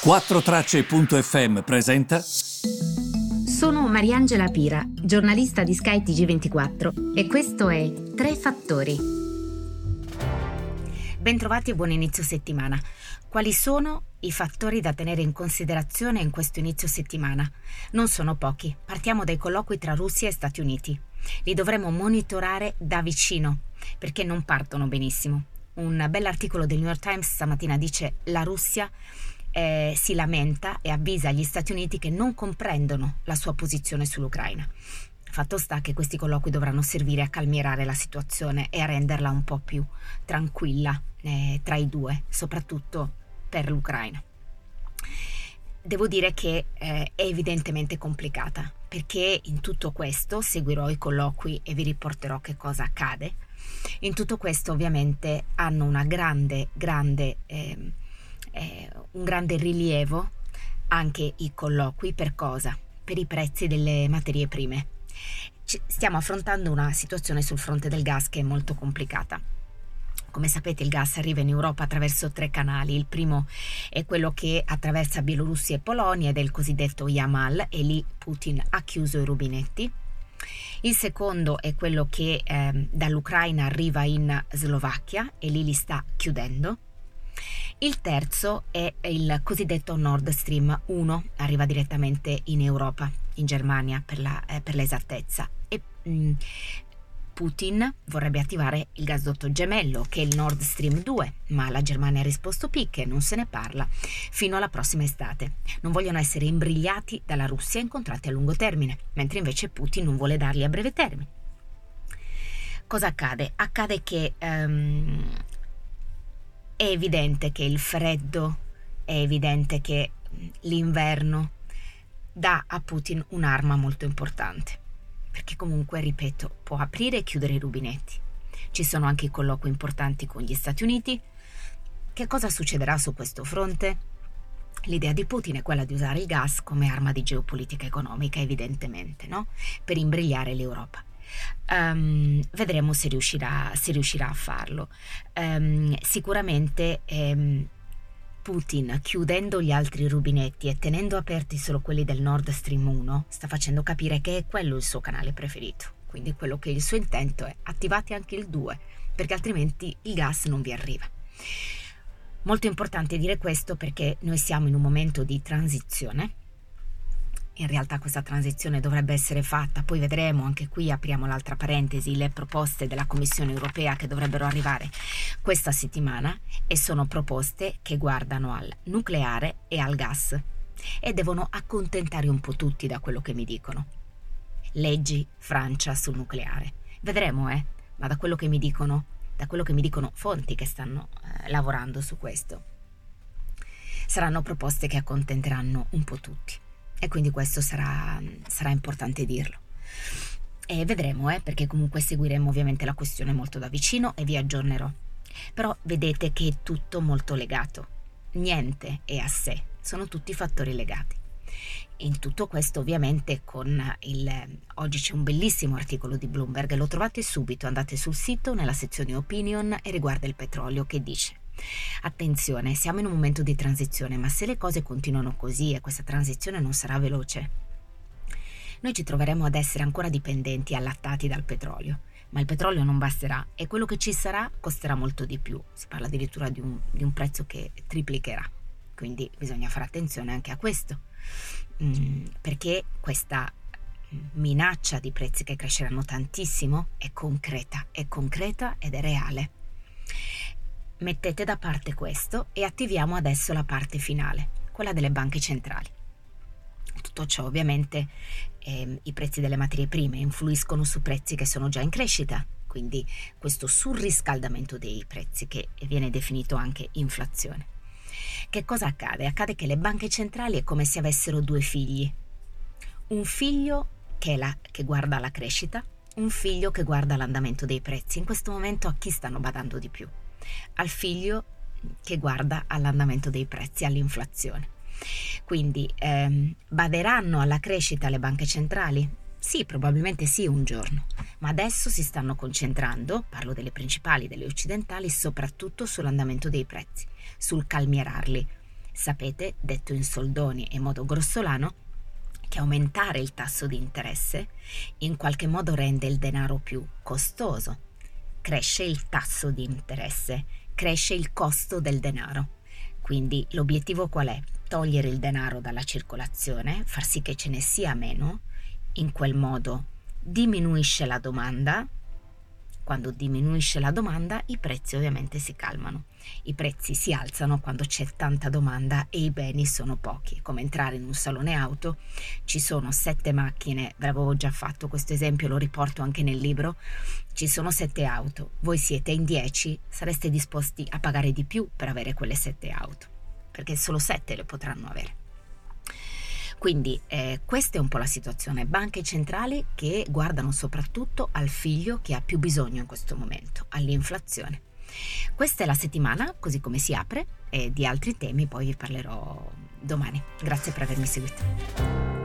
4Tracce.fm presenta. Sono Mariangela Pira, giornalista di Sky TG24 e questo è Tre Fattori. Bentrovati e buon inizio settimana. Quali sono i fattori da tenere in considerazione in questo inizio settimana? Non sono pochi. Partiamo dai colloqui tra Russia e Stati Uniti. Li dovremo monitorare da vicino perché non partono benissimo. Un bell'articolo del New York Times stamattina dice la Russia eh, si lamenta e avvisa gli Stati Uniti che non comprendono la sua posizione sull'Ucraina. Fatto sta che questi colloqui dovranno servire a calmierare la situazione e a renderla un po' più tranquilla eh, tra i due, soprattutto per l'Ucraina. Devo dire che eh, è evidentemente complicata perché in tutto questo seguirò i colloqui e vi riporterò che cosa accade. In tutto questo ovviamente hanno una grande, grande eh, eh, un grande rilievo anche i colloqui per cosa? Per i prezzi delle materie prime. Ci stiamo affrontando una situazione sul fronte del gas che è molto complicata. Come sapete il gas arriva in Europa attraverso tre canali. Il primo è quello che attraversa Bielorussia e Polonia ed è il cosiddetto Yamal e lì Putin ha chiuso i rubinetti. Il secondo è quello che eh, dall'Ucraina arriva in Slovacchia e lì li sta chiudendo. Il terzo è il cosiddetto Nord Stream 1, arriva direttamente in Europa, in Germania per, la, eh, per l'esattezza. E mh, mm, Putin vorrebbe attivare il gasdotto gemello, che è il Nord Stream 2, ma la Germania ha risposto picche, non se ne parla, fino alla prossima estate. Non vogliono essere imbrigliati dalla Russia in contratti a lungo termine, mentre invece Putin non vuole darli a breve termine. Cosa accade? Accade che um, è evidente che il freddo, è evidente che l'inverno dà a Putin un'arma molto importante, perché comunque, ripeto, può aprire e chiudere i rubinetti. Ci sono anche i colloqui importanti con gli Stati Uniti. Che cosa succederà su questo fronte? L'idea di Putin è quella di usare il gas come arma di geopolitica economica, evidentemente, no? per imbrigliare l'Europa. Um, vedremo se riuscirà, se riuscirà, a farlo. Um, sicuramente um, Putin, chiudendo gli altri rubinetti e tenendo aperti solo quelli del Nord Stream 1, sta facendo capire che è quello il suo canale preferito. Quindi quello che il suo intento è attivate anche il 2, perché altrimenti il gas non vi arriva. Molto importante dire questo perché noi siamo in un momento di transizione in realtà questa transizione dovrebbe essere fatta, poi vedremo, anche qui apriamo l'altra parentesi, le proposte della Commissione europea che dovrebbero arrivare questa settimana e sono proposte che guardano al nucleare e al gas e devono accontentare un po' tutti da quello che mi dicono. Leggi Francia sul nucleare. Vedremo, eh, ma da quello che mi dicono, da quello che mi dicono fonti che stanno eh, lavorando su questo, saranno proposte che accontenteranno un po' tutti e quindi questo sarà, sarà importante dirlo. E vedremo, eh, perché comunque seguiremo ovviamente la questione molto da vicino e vi aggiornerò. Però vedete che è tutto molto legato. Niente è a sé, sono tutti fattori legati. In tutto questo ovviamente con il... Oggi c'è un bellissimo articolo di Bloomberg, lo trovate subito, andate sul sito nella sezione opinion e riguarda il petrolio che dice Attenzione, siamo in un momento di transizione, ma se le cose continuano così e questa transizione non sarà veloce, noi ci troveremo ad essere ancora dipendenti e allattati dal petrolio. Ma il petrolio non basterà e quello che ci sarà costerà molto di più. Si parla addirittura di un, di un prezzo che triplicherà. Quindi bisogna fare attenzione anche a questo, mm, perché questa minaccia di prezzi che cresceranno tantissimo è concreta, è concreta ed è reale. Mettete da parte questo e attiviamo adesso la parte finale, quella delle banche centrali. Tutto ciò ovviamente eh, i prezzi delle materie prime influiscono su prezzi che sono già in crescita, quindi questo surriscaldamento dei prezzi che viene definito anche inflazione. Che cosa accade? Accade che le banche centrali è come se avessero due figli. Un figlio che, la, che guarda la crescita, un figlio che guarda l'andamento dei prezzi. In questo momento a chi stanno badando di più? Al figlio che guarda all'andamento dei prezzi, all'inflazione. Quindi ehm, baderanno alla crescita le banche centrali? Sì, probabilmente sì un giorno, ma adesso si stanno concentrando, parlo delle principali, delle occidentali, soprattutto sull'andamento dei prezzi, sul calmierarli. Sapete, detto in soldoni e in modo grossolano, che aumentare il tasso di interesse in qualche modo rende il denaro più costoso. Cresce il tasso di interesse, cresce il costo del denaro. Quindi l'obiettivo qual è? Togliere il denaro dalla circolazione, far sì che ce ne sia meno, in quel modo diminuisce la domanda, quando diminuisce la domanda i prezzi ovviamente si calmano. I prezzi si alzano quando c'è tanta domanda e i beni sono pochi. Come entrare in un salone auto, ci sono sette macchine, ve l'avevo già fatto questo esempio, lo riporto anche nel libro, ci sono sette auto, voi siete in dieci, sareste disposti a pagare di più per avere quelle sette auto, perché solo sette le potranno avere. Quindi eh, questa è un po' la situazione. Banche centrali che guardano soprattutto al figlio che ha più bisogno in questo momento, all'inflazione. Questa è la settimana, così come si apre, e di altri temi poi vi parlerò domani. Grazie per avermi seguito.